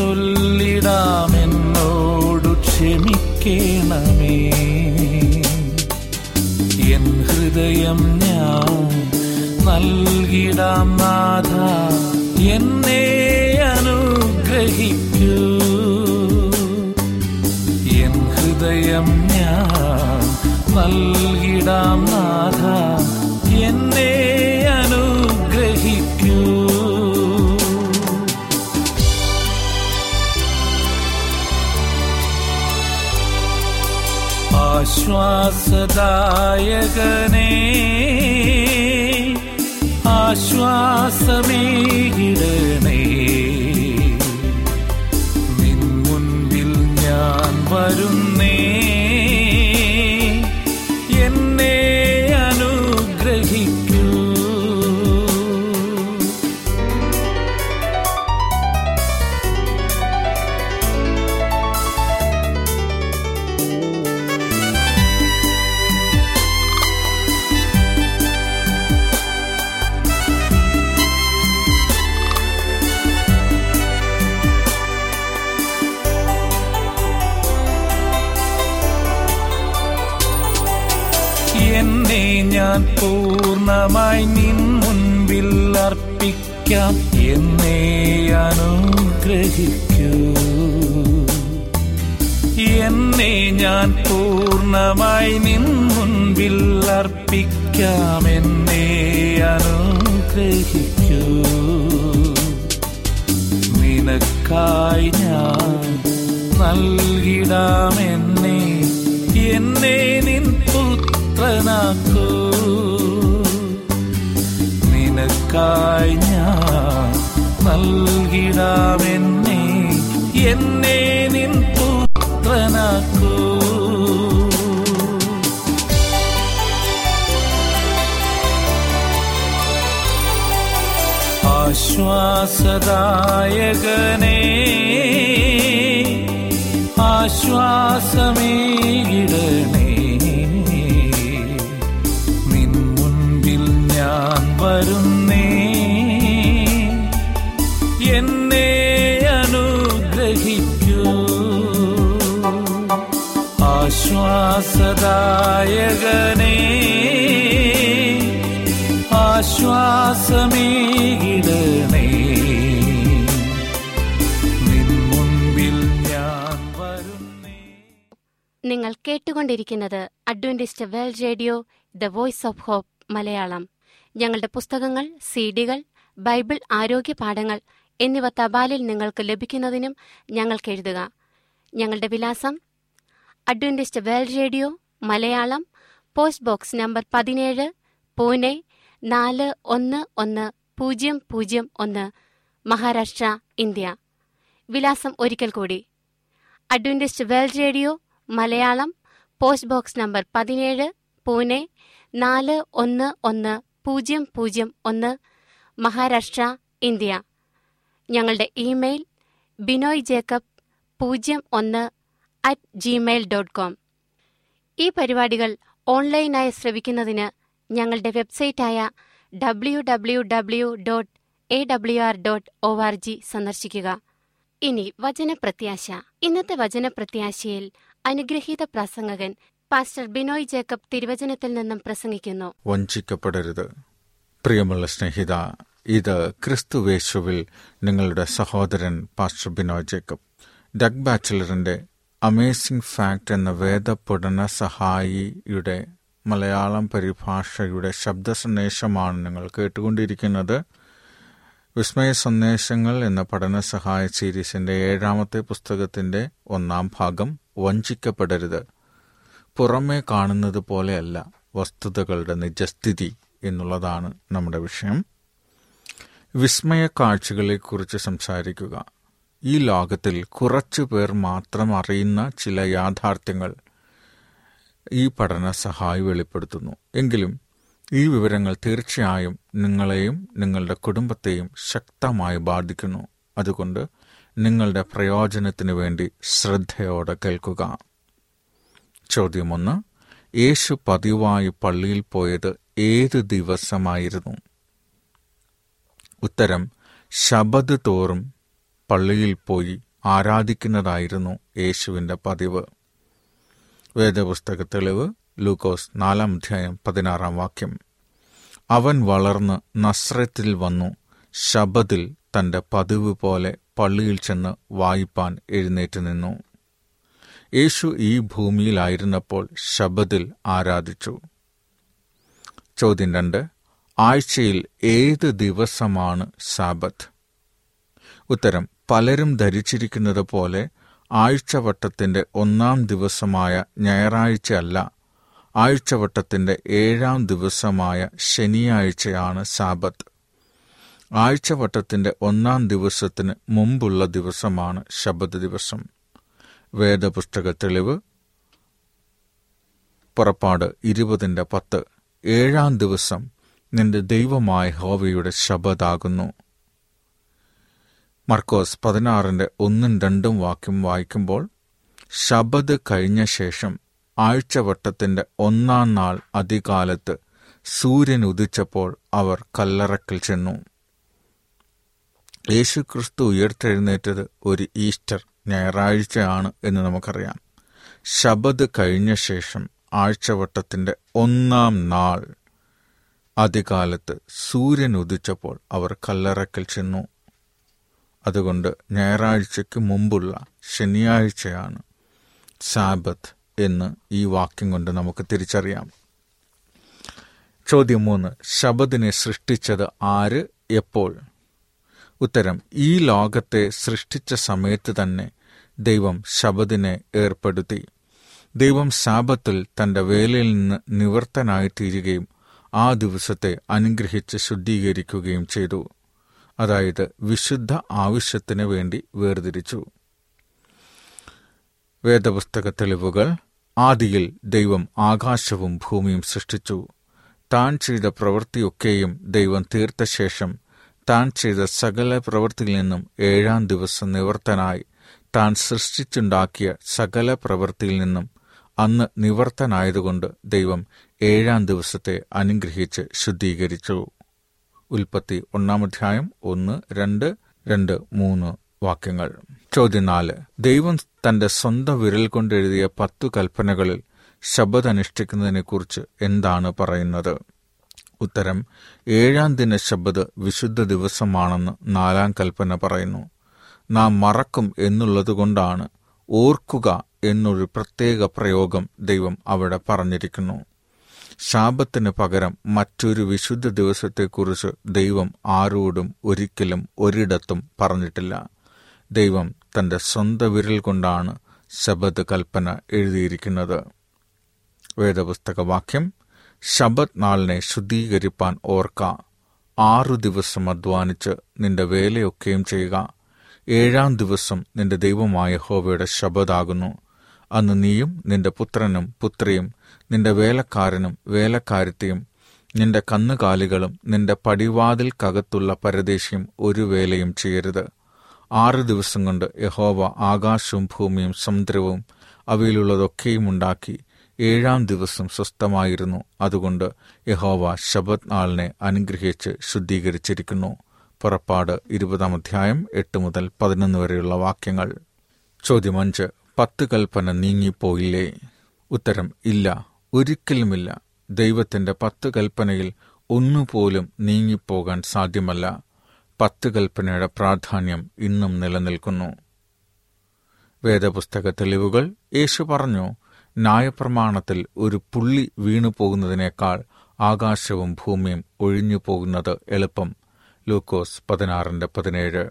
ചൊല്ലിടാം എന്നോടു ക്ഷമിക്കണമേ. എൻ ഹൃദയം ഞാൻ നൽകിടാം നാഥ എന്നെ അനുഗ്രഹിക്കൂ. എൻ ഹൃദയം ഞാൻ നൽകിടാം നാഥ എന്നെ ആശ്വാസദായകനേ ആശ്വാസമേകിടണേ. നിൻ മുൻപിൽ ഞാൻ വരുന്നേ. ഞാൻ പൂർണമായി നിൻ മുൻപിൽ അർപ്പിക്കാം എന്നെ അനുഗ്രഹിക്കൂ. എന്നെ ഞാൻ പൂർണമായി നിൻ മുൻപിൽ അർപ്പിക്കാം എന്നെ അനുഗ്രഹിക്കൂ. നിനക്കായി ഞാൻ നൽകിടാമെന്നെ എന്നെ നിൻ പുത്രനാക്കൂ നിനക്കായി ഞാൻ നൽകിടാമെന്നെ എന്നെ നിൻ പുത്രനാക്കൂ. ആശ്വാസദായകനേ ആശ്വാസമേകിടണേ. നിൻ നിങ്ങൾ കേട്ടുകൊണ്ടിരിക്കുന്നത് Adventist World Radio the Voice of Hope Malayalam. ഞങ്ങളുടെ പുസ്തകങ്ങൾ സീഡികൾ ബൈബിൾ ആരോഗ്യ പാഠങ്ങൾ എന്നിവ തപാലിൽ നിങ്ങൾക്ക് ലഭിക്കുന്നതിനും ഞങ്ങൾക്ക് എഴുതുക. ഞങ്ങളുടെ വിലാസം Adventist World Radio Malayalam post box number പതിനേഴ് പൂനെ നാല് ഒന്ന് ഒന്ന് പൂജ്യം പൂജ്യം ഒന്ന് മഹാരാഷ്ട്ര ഇന്ത്യ. വിലാസം ഒരിക്കൽ കൂടി. Adventist World Radio Malayalam post box number പതിനേഴ് പൂനെ നാല് ഒന്ന് ഒന്ന് പൂജ്യം പൂജ്യം ഒന്ന് മഹാരാഷ്ട്ര ഇന്ത്യ. ഞങ്ങളുടെ ഇമെയിൽ ബിനോയ് ജേക്കബ് പൂജ്യം ഒന്ന് അറ്റ് ജിമെയിൽ ഡോട്ട് കോം ഈ പരിപാടികൾ ഓൺലൈനായി ശ്രവിക്കുന്നതിന് ഞങ്ങളുടെ വെബ്സൈറ്റായ W W W dot A W R dot O R G സന്ദർശിക്കുക. ഇനി വചനപ്രത്യാശ. ഇന്നത്തെ വചനപ്രത്യാശയിൽ അനുഗ്രഹീത പ്രസംഗകൻ പാസ്റ്റർ ബിനോയ് ജേക്കബ് തിരുവചനത്തിൽ നിന്നും പ്രസംഗിക്കുന്നു. വഞ്ചിക്കപ്പെടരുത്. പ്രിയമുള്ള സ്നേഹിത ഇത് ക്രിസ്തുവേശുവിൽ നിങ്ങളുടെ സഹോദരൻ പാസ്റ്റർ ബിനോയ് ജേക്കബ്. ഡഗ് ബാച്ചിലറിന്റെ അമേസിംഗ് ഫാക്ട് എന്ന വേദപഠന സഹായിയുടെ മലയാളം പരിഭാഷയുടെ ശബ്ദ സന്ദേശമാണ് നിങ്ങൾ കേട്ടുകൊണ്ടിരിക്കുന്നത്. വിസ്മയ സന്ദേശങ്ങൾ എന്ന പഠന സഹായ സീരീസിന്റെ ഏഴാമത്തെ പുസ്തകത്തിന്റെ ഒന്നാം ഭാഗം വഞ്ചിക്കപ്പെടരുത്. പുറമേ കാണുന്നത് പോലെയല്ല വസ്തുതകളുടെ നിജസ്ഥിതി എന്നുള്ളതാണ് നമ്മുടെ വിഷയം. വിസ്മയ കാഴ്ചകളെക്കുറിച്ച് സംസാരിക്കുക. ഈ ലോകത്തിൽ കുറച്ചു പേർ മാത്രം അറിയുന്ന ചില യാഥാർത്ഥ്യങ്ങൾ ഈ പഠന സഹായി വെളിപ്പെടുത്തുന്നു. എങ്കിലും ഈ വിവരങ്ങൾ തീർച്ചയായും നിങ്ങളെയും നിങ്ങളുടെ കുടുംബത്തെയും ശക്തമായി ബാധിക്കുന്നു. അതുകൊണ്ട് നിങ്ങളുടെ പ്രയോജനത്തിനു വേണ്ടി ശ്രദ്ധയോടെ കേൾക്കുക. ചോദ്യമൊന്ന് യേശു പതിവായി പള്ളിയിൽ പോയത് ഏത് ദിവസമായിരുന്നു? ഉത്തരം ശബദ് തോറും പള്ളിയിൽ പോയി ആരാധിക്കുന്നതായിരുന്നു യേശുവിന്റെ പതിവ്. വേദപുസ്തക തെളിവ് ലൂക്കോസ് നാലാം അധ്യായം പതിനാറാം വാക്യം. അവൻ വളർന്ന് നസ്രത്തിൽ വന്നു ശബദിൽ തന്റെ പതിവ് പോലെ പള്ളിയിൽ ചെന്ന് വായിപ്പാൻ എഴുന്നേറ്റ് നിന്നു. യേശു ഈ ഭൂമിയിലായിരുന്നപ്പോൾ ശബദിൽ ആരാധിച്ചു. ചോദ്യം രണ്ട്. ആഴ്ചയിൽ ഏത് ദിവസമാണ് സാബത്ത് ഉത്തരം. പലരും ധരിച്ചിരിക്കുന്നത് പോലെ ആഴ്ചവട്ടത്തിന്റെ ഒന്നാം ദിവസമായ ഞായറാഴ്ചയല്ല ആഴ്ചവട്ടത്തിന്റെ ഏഴാം ദിവസമായ ശനിയാഴ്ചയാണ് സാബത്ത് ആഴ്ചവട്ടത്തിന്റെ ഒന്നാം ദിവസത്തിന് മുമ്പുള്ള ദിവസമാണ് ശബദ് ദിവസം. വേദപുസ്തക തെളിവ് പുറപ്പാട് ഇരുപതിന്റെ പത്ത്. ഏഴാം ദിവസം നിന്റെ ദൈവമായ ഹോവയുടെ ശബദാകുന്നു മർക്കോസ് പതിനാറിന്റെ ഒന്നും രണ്ടും വാക്യം വായിക്കുമ്പോൾ ശബദ് കഴിഞ്ഞ ശേഷം ആഴ്ചവട്ടത്തിന്റെ ഒന്നാം നാൾ അതികാലത്ത് സൂര്യൻ ഉദിച്ചപ്പോൾ അവർ കല്ലറക്കൽ ചെന്നു. യേശുക്രിസ്തു ഉയർത്തെഴുന്നേറ്റത് ഒരു ഈസ്റ്റർ. ഞായറാഴ്ചയാണ് എന്ന് നമുക്കറിയാം. ശബദ് കഴിഞ്ഞ ശേഷം ആഴ്ചവട്ടത്തിന്റെ ഒന്നാം നാൾ അതികാലത്ത് സൂര്യൻ ഉദിച്ചപ്പോൾ അവർ കല്ലറക്കൽ ചെന്നു. അതുകൊണ്ട് ഞായറാഴ്ചയ്ക്ക് മുമ്പുള്ള ശനിയാഴ്ചയാണ് സാബത്ത് എന്ന് ഈ വാക്യം കൊണ്ട് നമുക്ക് തിരിച്ചറിയാം. ചോദ്യം മൂന്ന്. ശബദിനെ സൃഷ്ടിച്ചത് ആര്? എപ്പോൾ? ഉത്തരം ഈ ലോകത്തെ സൃഷ്ടിച്ച സമയത്ത് തന്നെ ദൈവം ശബദിനെ ഏർപ്പെടുത്തി. ദൈവം ശാപത്തിൽ തന്റെ വേലയിൽ നിന്ന് നിവർത്തനായിത്തീരുകയും ആ ദിവസത്തെ അനുഗ്രഹിച്ച് ശുദ്ധീകരിക്കുകയും ചെയ്തു. അതായത് വിശുദ്ധ ആവശ്യത്തിന് വേണ്ടി വേർതിരിച്ചു. വേദപുസ്തക തെളിവുകൾ. ആദിയിൽ ദൈവം ആകാശവും ഭൂമിയും സൃഷ്ടിച്ചു. താൻ ചെയ്ത പ്രവൃത്തിയൊക്കെയും ദൈവം തീർത്ത ശേഷം താൻ ചെയ്ത സകല പ്രവൃത്തിയിൽ നിന്നും ഏഴാം ദിവസം നിവർത്തനായി താൻ സൃഷ്ടിച്ചുണ്ടാക്കിയ സകല പ്രവൃത്തിയിൽ നിന്നും അന്ന് നിവർത്തനായതുകൊണ്ട് ദൈവം ഏഴാം ദിവസത്തെ അനുഗ്രഹിച്ച് ശുദ്ധീകരിച്ചു. ഉൽപ്പത്തി ഒന്നാം അധ്യായം ഒന്ന് രണ്ട് രണ്ട് മൂന്ന് വാക്യങ്ങൾ. ചോദ്യം നാല്. ദൈവം തന്റെ സ്വന്തം വിരൽ കൊണ്ട് എഴുതിയ പത്തു കൽപ്പനകളിൽ ശബദ് അനുഷ്ഠിക്കുന്നതിനെക്കുറിച്ച് എന്താണ് പറയുന്നത്? ഉത്തരം ഏഴാം ദിന ശബദ് വിശുദ്ധ ദിവസമാണെന്ന് നാലാം കൽപ്പന പറയുന്നു. നാം മറക്കും എന്നുള്ളതുകൊണ്ടാണ് ഓർക്കുക എന്നൊരു പ്രത്യേക പ്രയോഗം ദൈവം അവിടെ പറഞ്ഞിരിക്കുന്നു. ശാപത്തിന് പകരം മറ്റൊരു വിശുദ്ധ ദിവസത്തെക്കുറിച്ച് ദൈവം ആരോടും ഒരിക്കലും ഒരിടത്തും പറഞ്ഞിട്ടില്ല. ദൈവം തന്റെ സ്വന്തം വിരൽ കൊണ്ടാണ് ശബദ് കൽപ്പന എഴുതിയിരിക്കുന്നത്. വേദപുസ്തക വാക്യം ശബത് നാളിനെ ശുദ്ധീകരിപ്പാൻ ഓർക്ക. ആറു ദിവസം അധ്വാനിച്ച് നിന്റെ വേലയൊക്കെയും ചെയ്യുക. ഏഴാം ദിവസം നിന്റെ ദൈവമായ ഹോവയുടെ ശബദാകുന്നു അന്ന് നീയും നിന്റെ പുത്രനും പുത്രിയും നിന്റെ വേലക്കാരനും വേലക്കാരത്തെയും നിന്റെ കന്നുകാലികളും നിന്റെ പടിവാതിൽക്കകത്തുള്ള പരദേശിയും ഒരു വേലയും ചെയ്യരുത്. ആറ് ദിവസം കൊണ്ട് യഹോവ ആകാശവും ഭൂമിയും സമുദ്രവും അവയിലുള്ളതൊക്കെയും ഉണ്ടാക്കി ഏഴാം ദിവസം സ്വസ്ഥമായിരുന്നു. അതുകൊണ്ട് യഹോവ ശബത് നാളിനെ അനുഗ്രഹിച്ച് ശുദ്ധീകരിച്ചിരിക്കുന്നു. പുറപ്പാട് ഇരുപതാം അധ്യായം എട്ട് മുതൽ പതിനൊന്ന് വരെയുള്ള വാക്യങ്ങൾ. ചോദ്യം അഞ്ച്. പത്ത് കൽപ്പന നീങ്ങിപ്പോയില്ലേ? ഉത്തരം ഇല്ല. ഒരിക്കലുമില്ല. ദൈവത്തിന്റെ പത്ത് കൽപ്പനയിൽ ഒന്നുപോലും നീങ്ങിപ്പോകാൻ സാധ്യമല്ല. പത്ത് കൽപ്പനയുടെ പ്രാധാന്യം ഇന്നും നിലനിൽക്കുന്നു. വേദപുസ്തക തെളിവുകൾ യേശു പറഞ്ഞു ന്യായപ്രമാണത്തിൽ ഒരു പുള്ളി വീണു പോകുന്നതിനേക്കാൾ ആകാശവും ഭൂമിയും ഒഴിഞ്ഞു പോകുന്നത് എളുപ്പം. ലൂക്കോസ് പതിനാറിന്റെ പതിനേഴ്.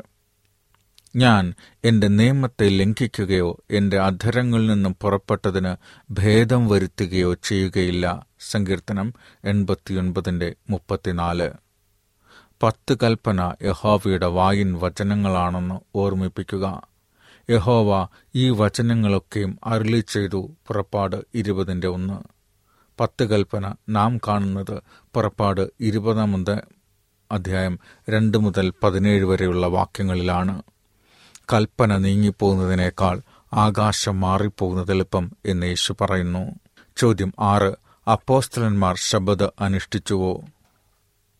ഞാൻ എന്റെ നിയമത്തെ ലംഘിക്കുകയോ എന്റെ അധരങ്ങളിൽ നിന്നും പുറപ്പെട്ടതിന് ഭേദം വരുത്തുകയോ ചെയ്യുകയില്ല. സങ്കീർത്തനം എൺപത്തിയൊൻപതിന്റെ മുപ്പത്തിനാല്. പത്ത് കൽപ്പന യഹോവയുടെ വായിൻ വചനങ്ങളാണെന്ന് ഓർമ്മിപ്പിക്കുക. യഹോവ ഈ വചനങ്ങളൊക്കെയും അരുളി ചെയ്തു. പുറപ്പാട് ഇരുപതിന്റെ ഒന്ന്. പത്ത് കൽപ്പന നാം കാണുന്നത് പുറപ്പാട് ഇരുപതാമത് അധ്യായം രണ്ട് മുതൽ പതിനേഴ് വരെയുള്ള വാക്യങ്ങളിലാണ്. കൽപ്പന നീങ്ങിപ്പോകുന്നതിനേക്കാൾ ആകാശം മാറിപ്പോകുന്നത് എളുപ്പം എന്ന് യേശു പറയുന്നു. ചോദ്യം ആറ് അപ്പോസ്തലന്മാർ ശബദ് അനുഷ്ഠിച്ചുവോ?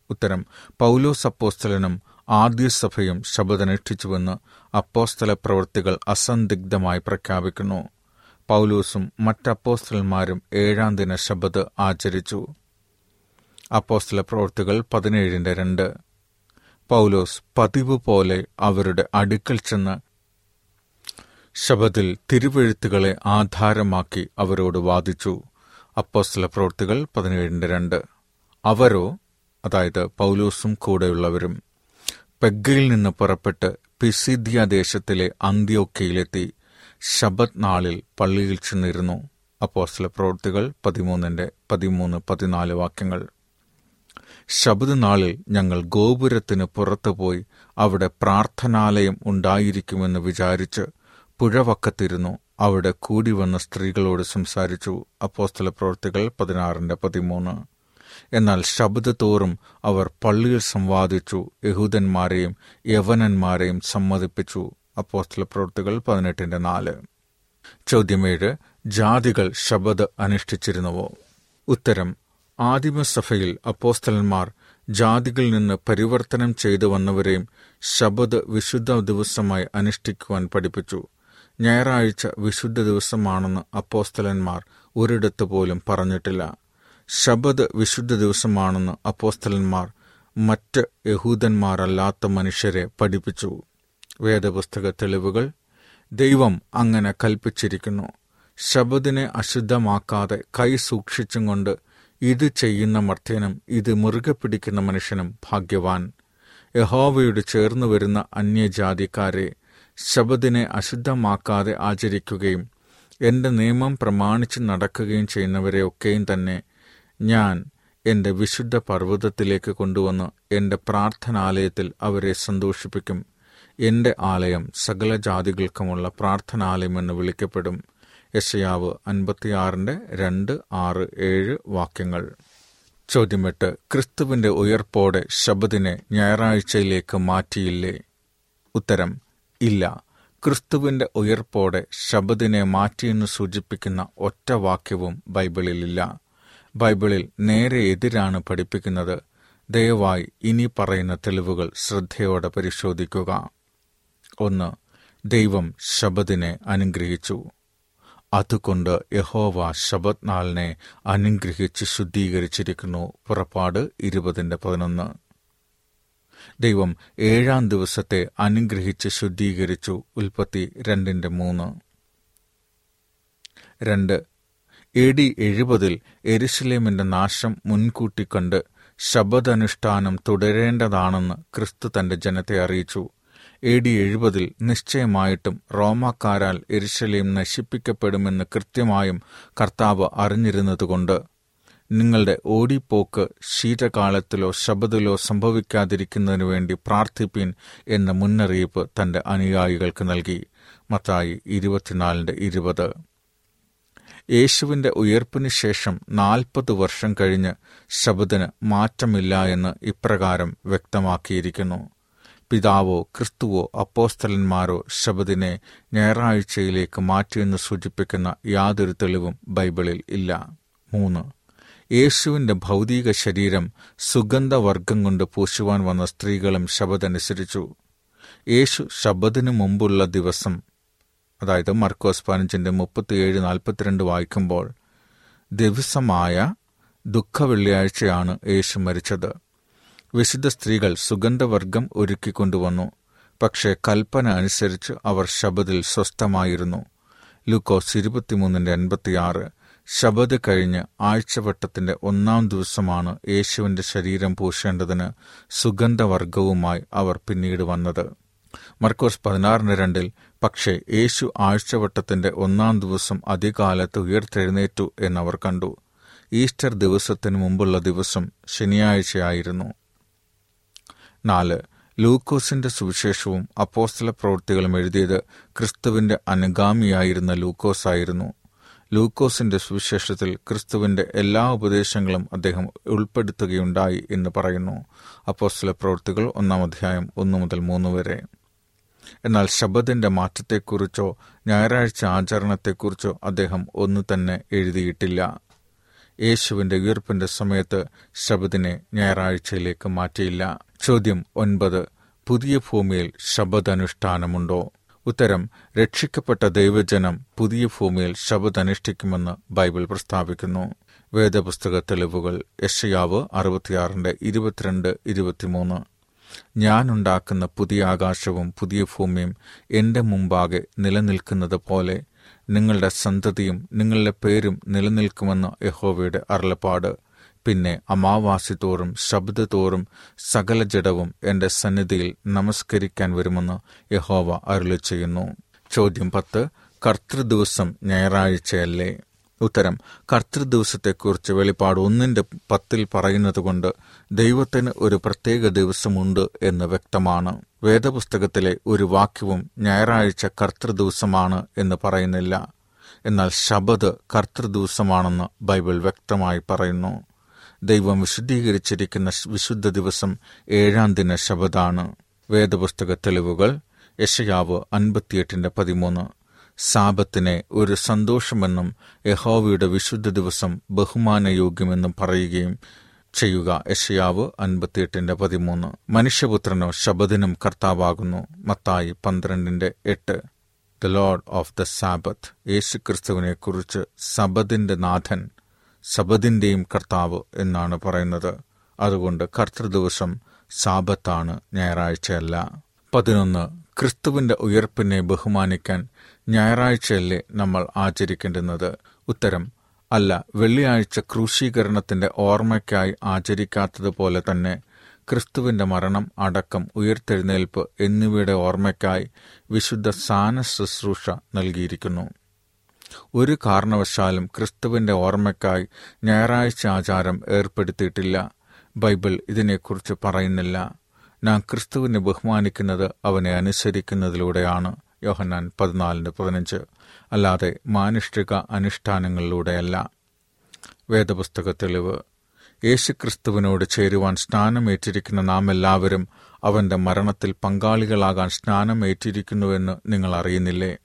ഉത്തരം പൗലോസ് അപ്പോസ്തലനും ആദ്യ സഭയും ശബദനുഷ്ഠിച്ചുവെന്ന് അപ്പോസ്തല പ്രവൃത്തികൾ അസന്ദിഗ്ധമായി പ്രഖ്യാപിക്കുന്നു. പൗലോസും മറ്റപ്പോസ്തലന്മാരും ഏഴാം ദിന ശബദ് ആചരിച്ചു. അപ്പോസ്തല പ്രവൃത്തികൾ പതിനേഴിന്റെ രണ്ട്. പൗലോസ് പതിവ് പോലെ അവരുടെ അടുക്കൽ ചെന്ന് ശബദിൽ തിരുവെഴുത്തുകളെ ആധാരമാക്കി അവരോട് വാദിച്ചു. അപ്പോസ്തല പ്രവൃത്തികൾ പതിനേഴിന്റെ രണ്ട്. അവരോ അതായത് പൗലോസും കൂടെയുള്ളവരും പെഗ്ഗയിൽ നിന്ന് പുറപ്പെട്ട് പിസിദ്യ ദേശത്തിലെ അന്ത്യോക്കയിലെത്തി ശബത് നാളിൽ പള്ളിയിൽ ചെന്നിരുന്നു. അപ്പോസ്തല പ്രവൃത്തികൾ പതിമൂന്നിന്റെ പതിമൂന്ന് പതിനാല് വാക്യങ്ങൾ. ശബത് നാളിൽ ഞങ്ങൾ ഗോപുരത്തിന് പുറത്തുപോയി അവിടെ പ്രാർത്ഥനാലയം ഉണ്ടായിരിക്കുമെന്ന് വിചാരിച്ച് പുഴവക്കത്തിരുന്നു. അവിടെ കൂടി വന്ന സ്ത്രീകളോട് സംസാരിച്ചു അപ്പോസ്തല പ്രവൃത്തികൾ പതിനാറിന്റെ പതിമൂന്ന്. എന്നാൽ ശബ്ദ തോറും അവർ പള്ളിയിൽ സംവാദിച്ചു യഹൂദന്മാരെയും യവനന്മാരെയും സമ്മതിപ്പിച്ചു. അപ്പോസ്തല പ്രവൃത്തികൾ പതിനെട്ടിന്റെ നാല്. ചോദ്യമേഴ് ജാതികൾ ശബദ് അനുഷ്ഠിച്ചിരുന്നുവോ? ഉത്തരം. ആദിമസഭയിൽ അപ്പോസ്തലന്മാർ ജാതികളിൽ നിന്ന് പരിവർത്തനം ചെയ്തു വന്നവരെയും ശബദ് വിശുദ്ധ ദിവസമായി അനുഷ്ഠിക്കുവാൻ പഠിപ്പിച്ചു. ഞായറാഴ്ച വിശുദ്ധ ദിവസമാണെന്ന് അപ്പോസ്തലന്മാർ ഒരിടത്ത് പോലും പറഞ്ഞിട്ടില്ല. ശബദ് വിശുദ്ധ ദിവസമാണെന്ന് അപ്പോസ്തലന്മാർ മറ്റ് യഹൂദന്മാരല്ലാത്ത മനുഷ്യരെ പഠിപ്പിച്ചു. വേദപുസ്തക തെളിവുകൾ ദൈവം അങ്ങനെ കൽപ്പിച്ചിരിക്കുന്നു. ശബദിനെ അശുദ്ധമാക്കാതെ കൈ സൂക്ഷിച്ചും കൊണ്ട് ഇത് ചെയ്യുന്ന മർത്യനും ഇത് മുറുകെ പിടിക്കുന്ന മനുഷ്യനും ഭാഗ്യവാൻ. യഹോവയോട് ചേർന്നു വരുന്ന അന്യജാതിക്കാരെ ശബദിനെ അശുദ്ധമാക്കാതെ ആചരിക്കുകയും എന്റെ നിയമം പ്രമാണിച്ച് നടക്കുകയും ചെയ്യുന്നവരെ ഒക്കെയും തന്നെ ഞാൻ എന്റെ വിശുദ്ധ പർവതത്തിലേക്ക് കൊണ്ടുവന്ന് എന്റെ പ്രാർത്ഥനാലയത്തിൽ അവരെ സന്തോഷിപ്പിക്കും. എന്റെ ആലയം സകല ജാതികൾക്കുമുള്ള പ്രാർത്ഥനാലയമെന്ന് വിളിക്കപ്പെടും. യശയാവ് അൻപത്തിയാറിന്റെ രണ്ട് ആറ് ഏഴ് വാക്യങ്ങൾ. ചോദ്യമെട്ട് ക്രിസ്തുവിന്റെ ഉയർപ്പോടെ ശബദിനെ ഞായറാഴ്ചയിലേക്ക് മാറ്റിയില്ലേ? ഉത്തരം ഇല്ല. ക്രിസ്തുവിന്റെ ഉയർപ്പോടെ ശബദിനെ മാറ്റിയെന്ന് സൂചിപ്പിക്കുന്ന ഒറ്റ വാക്യവും ബൈബിളിലില്ല. ബൈബിളിൽ നേരെ എതിരാണ് പഠിപ്പിക്കുന്നത്. ദയവായി ഇനി പറയുന്ന തെളിവുകൾ ശ്രദ്ധയോടെ പരിശോധിക്കുക. ഒന്ന് ദൈവം ശബദിനെ അനുഗ്രഹിച്ചു. അതുകൊണ്ട് യഹോവ ശബത്നാളിനെ അനുഗ്രഹിച്ച് ശുദ്ധീകരിച്ചിരിക്കുന്നു. പുറപ്പാട് ഇരുപതിന്റെ പതിനൊന്ന്. ദൈവം ഏഴാം ദിവസത്തെ അനുഗ്രഹിച്ച് ശുദ്ധീകരിച്ചു. ഉൽപ്പത്തി രണ്ടിന്റെ മൂന്ന്. രണ്ട്. എ ഡി എഴുപതിൽ എരുസലേമിന്റെ നാശം മുൻകൂട്ടി കണ്ട് ശബദനുഷ്ഠാനം തുടരേണ്ടതാണെന്ന് ക്രിസ്തു തന്റെ ജനത്തെ അറിയിച്ചു. എ ഡി എഴുപതിൽ നിശ്ചയമായിട്ടും റോമാക്കാരാൽ എരിശലയും നശിപ്പിക്കപ്പെടുമെന്ന് കൃത്യമായും കർത്താവ് അറിഞ്ഞിരുന്നതുകൊണ്ട് നിങ്ങളുടെ ഓടിപ്പോക്ക് ശീതകാലത്തിലോ ശബദിലോ സംഭവിക്കാതിരിക്കുന്നതിനു വേണ്ടി പ്രാർത്ഥിപ്പീൻ എന്ന മുന്നറിയിപ്പ് തന്റെ അനുയായികൾക്ക് നൽകി. മത്തായി ഇരുപത്തിനാലിന്റെ ഇരുപത്. യേശുവിന്റെ ഉയർപ്പിനു ശേഷം നാൽപ്പത് വർഷം കഴിഞ്ഞ് ശബദിന് മാറ്റമില്ല എന്ന് ഇപ്രകാരം വ്യക്തമാക്കിയിരിക്കുന്നു. പിതാവോ ക്രിസ്തുവോ അപ്പോസ്തലന്മാരോ ശബദിനെ ഞായറാഴ്ചയിലേക്ക് മാറ്റിയെന്ന് സൂചിപ്പിക്കുന്ന യാതൊരു തെളിവും ബൈബിളിൽ ഇല്ല. മൂന്ന്. യേശുവിന്റെ ഭൗതിക ശരീരം സുഗന്ധവർഗം കൊണ്ട് പൂശുവാൻ വന്ന സ്ത്രീകളും ശബദനുസരിച്ചു. യേശു ശബദിനു മുമ്പുള്ള ദിവസം അതായത് മർക്കോസ് പതിനഞ്ചിന്റെ മുപ്പത്തിയേഴ് നാൽപ്പത്തിരണ്ട് വായിക്കുമ്പോൾ ദിവസമായ ദുഃഖവെള്ളിയാഴ്ചയാണ് യേശു മരിച്ചത്. വിശുദ്ധ സ്ത്രീകൾ സുഗന്ധവർഗം ഒരുക്കിക്കൊണ്ടുവന്നു. പക്ഷേ കൽപ്പന അനുസരിച്ച് അവർ ശബദിൽ സ്വസ്ഥമായിരുന്നു. ലൂക്കോസ് ഇരുപത്തിമൂന്നിന്റെ എൺപത്തിയാറ് ശബദ് കഴിഞ്ഞ് ആഴ്ചവട്ടത്തിന്റെ ഒന്നാം ദിവസമാണ് യേശുവിന്റെ ശരീരം പൂശേണ്ടതിന് സുഗന്ധവർഗവുമായി അവർ പിന്നീട് വന്നത്. മർക്കോസ് പതിനാറിന് രണ്ടിൽ പക്ഷേ യേശു ആഴ്ചവട്ടത്തിന്റെ ഒന്നാം ദിവസം അധികാലത്ത് ഉയർത്തെഴുന്നേറ്റു എന്നവർ കണ്ടു. ഈസ്റ്റർ ദിവസത്തിന് മുമ്പുള്ള ദിവസം ശനിയാഴ്ചയായിരുന്നു. നാല് ലൂക്കോസിന്റെ സുവിശേഷവും അപ്പോസ്തല പ്രവൃത്തികളും എഴുതിയത് ക്രിസ്തുവിന്റെ അനുഗാമിയായിരുന്ന ലൂക്കോസ് ആയിരുന്നു. ലൂക്കോസിന്റെ സുവിശേഷത്തിൽ ക്രിസ്തുവിന്റെ എല്ലാ ഉപദേശങ്ങളും അദ്ദേഹം ഉൾപ്പെടുത്തുകയുണ്ടായി എന്ന് പറയുന്നു. അപ്പോസ്തല പ്രവൃത്തികൾ ഒന്നാം അധ്യായം ഒന്നു മുതൽ മൂന്ന് വരെ. എന്നാൽ ശബദിന്റെ മാറ്റത്തെക്കുറിച്ചോ ഞായറാഴ്ച ആചരണത്തെക്കുറിച്ചോ അദ്ദേഹം ഒന്നു തന്നെ എഴുതിയിട്ടില്ല. യേശുവിന്റെ ഉയർപ്പിന്റെ സമയത്ത് ശബദിനെ ഞായറാഴ്ചയിലേക്ക് മാറ്റിയില്ല. ചോദ്യം ഒൻപത് പുതിയ ഭൂമിയിൽ ശബദനുഷ്ഠാനമുണ്ടോ ഉത്തരം രക്ഷിക്കപ്പെട്ട ദൈവജനം പുതിയ ഭൂമിയിൽ ശബദനുഷ്ഠിക്കുമെന്ന് ബൈബിൾ പ്രസ്താവിക്കുന്നു. വേദപുസ്തക തെളിവുകൾ യഷയാവ് അറുപത്തിയാറിന്റെ ഇരുപത്തിരണ്ട് ഇരുപത്തിമൂന്ന്. ഞാനുണ്ടാക്കുന്ന പുതിയ ആകാശവും പുതിയ ഭൂമിയും എന്റെ മുമ്പാകെ നിലനിൽക്കുന്നത് പോലെ നിങ്ങളുടെ സന്തതിയും നിങ്ങളുടെ പേരും നിലനിൽക്കുമെന്ന് യഹോവയുടെ അരുളപ്പാട്. പിന്നെ അമാവാസി തോറും ശബ്ദ തോറും സകല ജഡവും എന്റെ സന്നിധിയിൽ നമസ്കരിക്കാൻ വരുമെന്ന് യഹോവ അരുളി ചെയ്യുന്നു ചോദ്യം പത്ത്. കർത്തൃദിവസം ഞായറാഴ്ചയല്ലേ? ഉത്തരം കർത്തൃദിവസത്തെക്കുറിച്ച് വെളിപ്പാട് ഒന്നിന്റെ പത്തിൽ പറയുന്നതുകൊണ്ട് ദൈവത്തിന് ഒരു പ്രത്യേക ദിവസമുണ്ട് എന്ന് വ്യക്തമാണ്. വേദപുസ്തകത്തിലെ ഒരു വാക്യവും ഞായറാഴ്ച കർത്തൃദിവസമാണ് എന്ന് പറയുന്നില്ല. എന്നാൽ ശബദ് കർത്തൃദിവസമാണെന്ന് ബൈബിൾ വ്യക്തമായി പറയുന്നു. ദൈവം വിശുദ്ധീകരിച്ചിരിക്കുന്ന വിശുദ്ധ ദിവസം ഏഴാം ദിന ശബദാണ് വേദപുസ്തക തെളിവുകൾ യശയാവ് അൻപത്തിയെട്ടിന്റെ പതിമൂന്ന്. സാപത്തിനെ ഒരു സന്തോഷമെന്നും യഹോവയുടെ വിശുദ്ധ ദിവസം ബഹുമാനയോഗ്യമെന്നും പറയുകയും ചെയ്യുക. യഷയാവ് അൻപത്തിയെട്ടിന്റെ പതിമൂന്ന്. മനുഷ്യപുത്രനോ ശബദിനും കർത്താവാകുന്നു. മത്തായി പന്ത്രണ്ടിന്റെ എട്ട്. The Lord of the Sabbath യേശുക്രിസ്തുവിനെ കുറിച്ച് സബദിന്റെ നാഥൻ സബദിന്റെയും കർത്താവ് എന്നാണ് പറയുന്നത്. അതുകൊണ്ട് കർത്തൃദിവസം സാബത്താണ് ഞായറാഴ്ചയല്ല. പതിനൊന്ന്. ക്രിസ്തുവിന്റെ ഉയർപ്പിനെ ബഹുമാനിക്കാൻ ഞായറാഴ്ചയല്ലേ നമ്മൾ ആചരിക്കേണ്ടുന്നത്? ഉത്തരം അല്ല വെള്ളിയാഴ്ച ക്രൂശീകരണത്തിന്റെ ഓർമ്മയ്ക്കായി ആചരിക്കാത്തതുപോലെ തന്നെ ക്രിസ്തുവിന്റെ മരണം അടക്കം ഉയർത്തെഴുന്നേൽപ്പ് എന്നിവയുടെ ഓർമ്മയ്ക്കായി വിശുദ്ധ സാന ശുശ്രൂഷ നൽകിയിരിക്കുന്നു. ഒരു കാരണവശാലും ക്രിസ്തുവിന്റെ ഓർമ്മയ്ക്കായി ഞായറാഴ്ച ആചാരം ഏർപ്പെടുത്തിയിട്ടില്ല. ബൈബിൾ ഇതിനെക്കുറിച്ച് പറയുന്നില്ല. നാം ക്രിസ്തുവിനെ ബഹുമാനിക്കുന്നത് അവനെ അനുസരിക്കുന്നതിലൂടെയാണ്. യോഹന്നാൻ പതിനാലിന് പതിനഞ്ച്. അല്ലാതെ മാനുഷിക അനുഷ്ഠാനങ്ങളിലൂടെയല്ല. വേദപുസ്തക തെളിവ്. യേശുക്രിസ്തുവിനോട് ചേരുവാൻ സ്നാനമേറ്റിരിക്കുന്ന നാം എല്ലാവരും അവന്റെ മരണത്തിൽ പങ്കാളികളാകാൻ സ്നാനമേറ്റിരിക്കുന്നുവെന്ന് നിങ്ങൾ അറിയുന്നില്ലേ?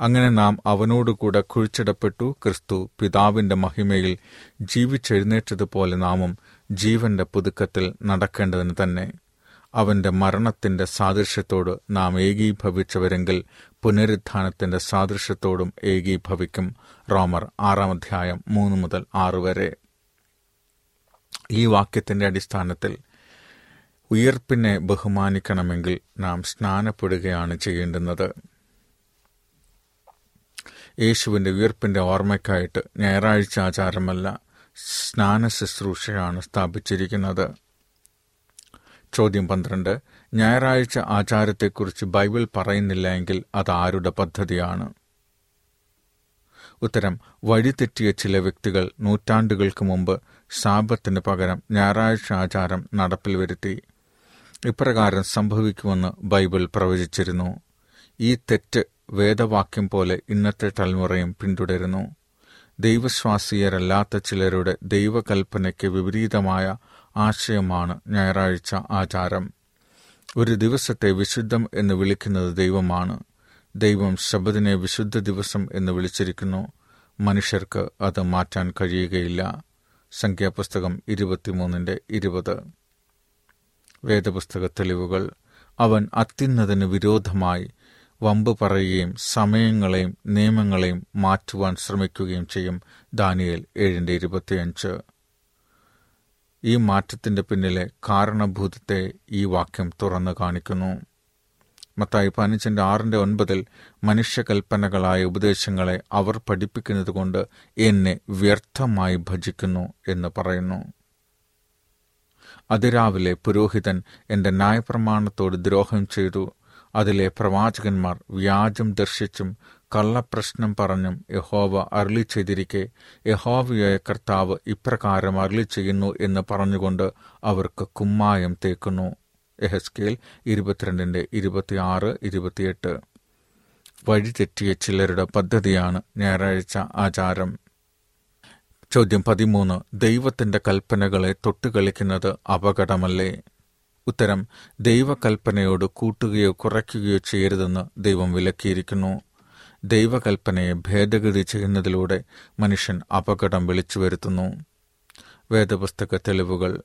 അങ്ങനെ നാം അവനോടുകൂടെ കുഴിച്ചിടപ്പെട്ടു ക്രിസ്തു പിതാവിന്റെ മഹിമയിൽ ജീവിച്ചെഴുന്നേറ്റതുപോലെ നാമും ജീവന്റെ പുതുക്കത്തിൽ നടക്കേണ്ടതിന് തന്നെ. അവന്റെ മരണത്തിന്റെ സാദൃശ്യത്തോട് നാം ഏകീഭവിച്ചവരെങ്കിൽ പുനരുത്ഥാനത്തിന്റെ സാദൃശ്യത്തോടും ഏകീഭവിക്കും. റോമർ ആറാം അധ്യായം മൂന്ന് മുതൽ ആറ് വരെ. ഈ വാക്യത്തിന്റെ അടിസ്ഥാനത്തിൽ ഉയർപ്പിനെ ബഹുമാനിക്കണമെങ്കിൽ നാം സ്നാനപ്പെടുകയാണ് ചെയ്യേണ്ടുന്നത്. യേശുവിന്റെ ഉയർപ്പിന്റെ ഓർമ്മയ്ക്കായിട്ട് ഞായറാഴ്ച ആചാരമല്ല സ്നാന ശുശ്രൂഷയാണ് സ്ഥാപിച്ചിരിക്കുന്നത്. ചോദ്യം പന്ത്രണ്ട്. ഞായറാഴ്ച ആചാരത്തെക്കുറിച്ച് ബൈബിൾ പറയുന്നില്ല എങ്കിൽ അത് ആരുടെ പദ്ധതിയാണ്? ഉത്തരം വഴിതെറ്റിയ ചില വ്യക്തികൾ നൂറ്റാണ്ടുകൾക്ക് മുമ്പ് ശാപത്തിന് പകരം ഞായറാഴ്ച ആചാരം നടപ്പിൽ വരുത്തി. ഇപ്രകാരം സംഭവിക്കുമെന്ന് ബൈബിൾ പ്രവചിച്ചിരുന്നു. ഈ തെറ്റ് വേദവാക്യം പോലെ ഇന്നത്തെ തലമുറയും പിന്തുടരുന്നു. ദൈവശ്വാസീയരല്ലാത്ത ചിലരുടെ ദൈവകൽപ്പനയ്ക്ക് വിപരീതമായ ആശയമാണ് ഞായറാഴ്ച ആചാരം. ഒരു ദിവസത്തെ വിശുദ്ധം എന്ന് വിളിക്കുന്നത് ദൈവമാണ്. ദൈവം ശബദിനെ വിശുദ്ധ ദിവസം എന്ന് വിളിച്ചിരിക്കുന്നു. മനുഷ്യർക്ക് അത് മാറ്റാൻ കഴിയുകയില്ല. സംഖ്യാപുസ്തകം ഇരുപത്തിമൂന്നിന്റെ ഇരുപത്. വേദപുസ്തക തെളിവുകൾ. അവൻ അത്യുന്നതിന് വിരോധമായി വമ്പ് പറയുകയും സമയങ്ങളെയും നിയമങ്ങളെയും മാറ്റുവാൻ ശ്രമിക്കുകയും ചെയ്യും. ദാനിയേൽ ഏഴിന്റെ ഇരുപത്തിയഞ്ച്. ഈ മാറ്റത്തിന്റെ പിന്നിലെ കാരണഭൂതത്തെ ഈ വാക്യം തുറന്നു കാണിക്കുന്നു. മത്തായി പതിനഞ്ചിന്റെ ആറിന്റെ ഒൻപതിൽ മനുഷ്യകൽപ്പനകളായ ഉപദേശങ്ങളെ അവർ പഠിപ്പിക്കുന്നത് കൊണ്ട് എന്നെ വ്യർത്ഥമായി ഭജിക്കുന്നു എന്ന് പറയുന്നു. അതിരാവിലെ പുരോഹിതൻ എന്റെ ന്യായപ്രമാണത്തോട് ദ്രോഹം ചെയ്തു. അതിലെ പ്രവാചകന്മാർ വ്യാജം ദർശിച്ചും കള്ളപ്രശ്നം പറഞ്ഞും യഹോവ അരളി ചെയ്തിരിക്കെ. യഹോവയായ കർത്താവ് ഇപ്രകാരം അരളി ചെയ്യുന്നു എന്ന് പറഞ്ഞുകൊണ്ട് അവർക്ക് കുമ്മായം തേക്കുന്നു. എഹസ്കേൽ ഇരുപത്തിരണ്ടിന്റെ ഇരുപത്തിയാറ് ഇരുപത്തിയെട്ട്. വഴിതെറ്റിയ ചിലരുടെ പദ്ധതിയാണ് ഞായറാഴ്ച ആചാരം. ചോദ്യം പതിമൂന്ന്. ദൈവത്തിന്റെ കൽപ്പനകളെ തൊട്ടുകളിക്കുന്നത് അപകടമല്ലേ? ഉത്തരം. ദൈവകൽപ്പനയോട് കൂട്ടുകയോ കുറയ്ക്കുകയോ ചെയ്യരുതെന്ന് ദൈവം വിലക്കിയിരിക്കുന്നു. ദൈവകൽപ്പനയെ ഭേദഗതി ചെയ്യുന്നതിലൂടെ മനുഷ്യൻ അപകടം വിളിച്ചു വരുത്തുന്നു വേദപുസ്തക തെളിവുകൾ.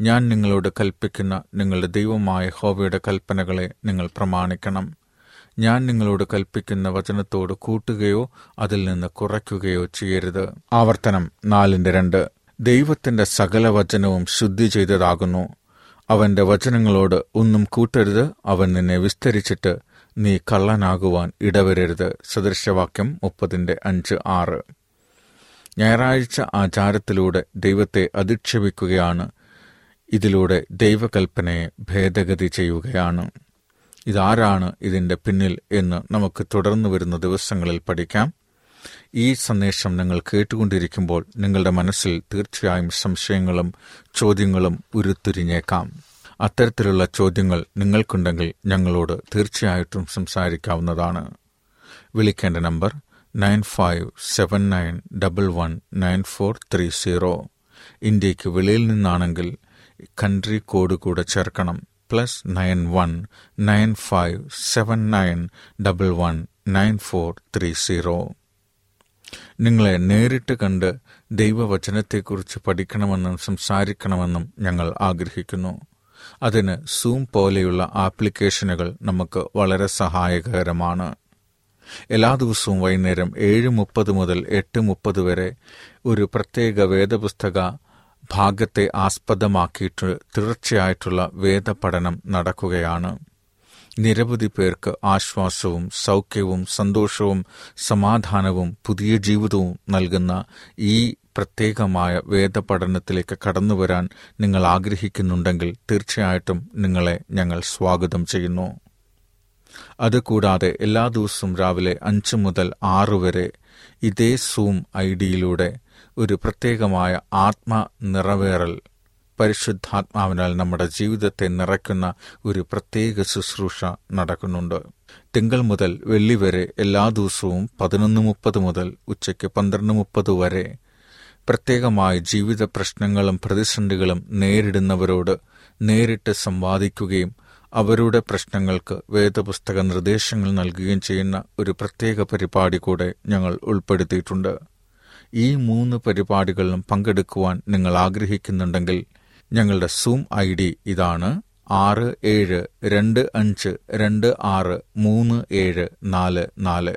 ഞാൻ നിങ്ങളോട് കൽപ്പിക്കുന്ന നിങ്ങളുടെ ദൈവമായ ഹോവയുടെ കൽപ്പനകളെ നിങ്ങൾ പ്രമാണിക്കണം. ഞാൻ നിങ്ങളോട് കൽപ്പിക്കുന്ന വചനത്തോട് കൂട്ടുകയോ അതിൽ നിന്ന് കുറയ്ക്കുകയോ ചെയ്യരുത്. ആവർത്തനം നാലിന്റെ രണ്ട്. ദൈവത്തിന്റെ സകല വചനവും ശുദ്ധി ചെയ്തതാകുന്നു. അവന്റെ വചനങ്ങളോട് ഒന്നും കൂട്ടരുത്. അവൻ നിന്നെ വിസ്തരിച്ചിട്ട് നീ കള്ളനാകുവാൻ ഇടവരരുത്. സദൃശവാക്യം മുപ്പതിന്റെ അഞ്ച് ആറ്. ഞായറാഴ്ച ആചാരത്തിലൂടെ ദൈവത്തെ അധിക്ഷേപിക്കുകയാണ്. ഇതിലൂടെ ദൈവകൽപ്പനയെ ഭേദഗതി ചെയ്യുകയാണ്. ഇതാരാണ് ഇതിന്റെ പിന്നിൽ എന്ന് നമുക്ക് തുടർന്നു വരുന്ന ദിവസങ്ങളിൽ പഠിക്കാം. ഈ സന്ദേശം നിങ്ങൾ കേട്ടുകൊണ്ടിരിക്കുമ്പോൾ നിങ്ങളുടെ മനസ്സിൽ തീർച്ചയായും സംശയങ്ങളും ചോദ്യങ്ങളും ഉരുത്തിരിഞ്ഞേക്കാം. അത്തരത്തിലുള്ള ചോദ്യങ്ങൾ നിങ്ങൾക്കുണ്ടെങ്കിൽ ഞങ്ങളോട് തീർച്ചയായിട്ടും സംസാരിക്കാവുന്നതാണ്. വിളിക്കേണ്ട number nine five seven nine double one nine four three zero. ഇന്ത്യയ്ക്ക് വെളിയിൽ നിന്നാണെങ്കിൽ കൺട്രി കോഡ് കൂടെ ചേർക്കണം. Plus nine one nine five seven nine double one nine four three zero. നിങ്ങളെ നേരിട്ട് കണ്ട് ദൈവവചനത്തെക്കുറിച്ച് പഠിക്കണമെന്നും സംസാരിക്കണമെന്നും ഞങ്ങൾ ആഗ്രഹിക്കുന്നു. അതിന് സൂം പോലെയുള്ള ആപ്ലിക്കേഷനുകൾ നമുക്ക് വളരെ സഹായകരമാണ്. എല്ലാ ദിവസവും വൈകുന്നേരം ഏഴ് മുപ്പത് മുതൽ എട്ട് മുപ്പത് വരെ ഒരു പ്രത്യേക വേദപുസ്തക ഭാഗത്തെ ആസ്പദമാക്കിയിട്ട് തീർച്ചയായിട്ടുള്ള വേദപഠനം നടക്കുകയാണ്. നിരവധി പേർക്ക് ആശ്വാസവും സൗഖ്യവും സന്തോഷവും സമാധാനവും പുതിയ ജീവിതവും നൽകുന്ന ഈ പ്രത്യേകമായ വേദപഠനത്തിലേക്ക് കടന്നു വരാൻ നിങ്ങൾ ആഗ്രഹിക്കുന്നുണ്ടെങ്കിൽ തീർച്ചയായിട്ടും നിങ്ങളെ ഞങ്ങൾ സ്വാഗതം ചെയ്യുന്നു. അതുകൂടാതെ എല്ലാ ദിവസവും രാവിലെ അഞ്ച് മുതൽ ആറ് വരെ ഇതേ സൂം ഐ ഡിയിലൂടെ ഒരു പ്രത്യേകമായ ആത്മ നിറവേറൽ പരിശുദ്ധാത്മാവിനാൽ നമ്മുടെ ജീവിതത്തെ നിറയ്ക്കുന്ന ഒരു പ്രത്യേക ശുശ്രൂഷ നടക്കുന്നുണ്ട്. തിങ്കൾ മുതൽ വെള്ളി വരെ എല്ലാ ദിവസവും പതിനൊന്ന് മുപ്പത് മുതൽ ഉച്ചയ്ക്ക് പന്ത്രണ്ട് മുപ്പത് വരെ പ്രത്യേകമായ ജീവിത പ്രശ്നങ്ങളും പ്രതിസന്ധികളും നേരിടുന്നവരോട് നേരിട്ട് സംവാദിക്കുകയും അവരുടെ പ്രശ്നങ്ങൾക്ക് വേദപുസ്തക നിർദ്ദേശങ്ങൾ നൽകുകയും ചെയ്യുന്ന ഒരു പ്രത്യേക പരിപാടി കൂടെ ഞങ്ങൾ ഉൾപ്പെടുത്തിയിട്ടുണ്ട്. ഈ മൂന്ന് പരിപാടികളിലും പങ്കെടുക്കുവാൻ നിങ്ങൾ ആഗ്രഹിക്കുന്നുണ്ടെങ്കിൽ ഞങ്ങളുടെ സൂം ഐ ഡി ഇതാണ് ആറ് ഏഴ് രണ്ട് അഞ്ച് രണ്ട് ആറ് മൂന്ന് ഏഴ് നാല് നാല്.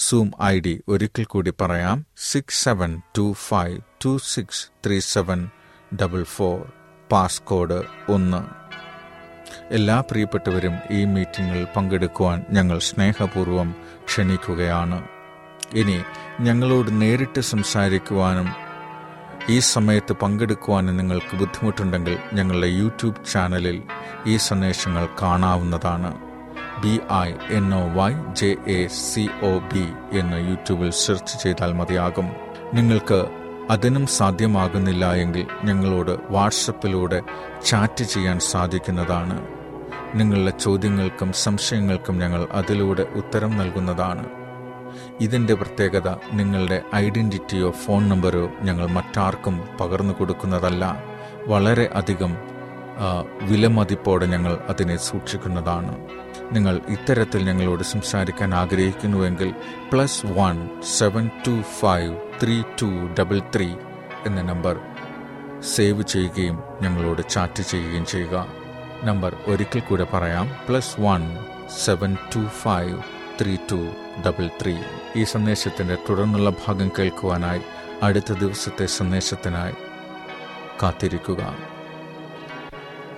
സൂം ഐ ഡി ഒരിക്കൽ കൂടി പറയാം. Six seven two five two six three seven double four passcode ഒന്ന്. എല്ലാ പ്രിയപ്പെട്ടവരും ഈ മീറ്റിംഗിൽ പങ്കെടുക്കുവാൻ ഞങ്ങൾ സ്നേഹപൂർവം ക്ഷണിക്കുകയാണ്. ഇനി ഞങ്ങളോട് നേരിട്ട് സംസാരിക്കുവാനും ഈ സമയത്ത് പങ്കെടുക്കുവാനും നിങ്ങൾക്ക് ബുദ്ധിമുട്ടുണ്ടെങ്കിൽ ഞങ്ങളുടെ യൂട്യൂബ് ചാനലിൽ ഈ സന്ദേശങ്ങൾ കാണാവുന്നതാണ്. B I N O Y J A C O B എന്ന് യൂട്യൂബിൽ സെർച്ച് ചെയ്താൽ മതിയാകും. നിങ്ങൾക്ക് അതിനും സാധ്യമാകുന്നില്ല എങ്കിൽ ഞങ്ങളോട് വാട്സപ്പിലൂടെ ചാറ്റ് ചെയ്യാൻ സാധിക്കുന്നതാണ്. നിങ്ങളുടെ ചോദ്യങ്ങൾക്കും സംശയങ്ങൾക്കും ഞങ്ങൾ അതിലൂടെ ഉത്തരം നൽകുന്നതാണ്. ഇതിന്റെ പ്രത്യേകത നിങ്ങളുടെ ഐഡന്റിറ്റിയോ ഫോൺ നമ്പറോ ഞങ്ങൾ മറ്റാർക്കും പകർന്നു കൊടുക്കുന്നതല്ല. വളരെ അധികം വിലമതിപ്പോടെ ഞങ്ങൾ അതിനെ സൂക്ഷിക്കുന്നതാണ്. നിങ്ങൾ ഇത്തരത്തിൽ ഞങ്ങളോട് സംസാരിക്കാൻ ആഗ്രഹിക്കുന്നുവെങ്കിൽ plus one seven two five three two double three എന്ന നമ്പർ സേവ് ചെയ്യുകയും ഞങ്ങളോട് ചാറ്റ് ചെയ്യുകയും ചെയ്യുക. നമ്പർ ഒരിക്കൽ കൂടെ പറയാം. Plus one seven two five three two double three ഈ സന്ദേശത്തിന്റെ തുടർന്നുള്ള ഭാഗം കേൾക്കുവാനായി അടുത്ത ദിവസത്തെ സന്ദേശത്തിനായി കാത്തിരിക്കുക.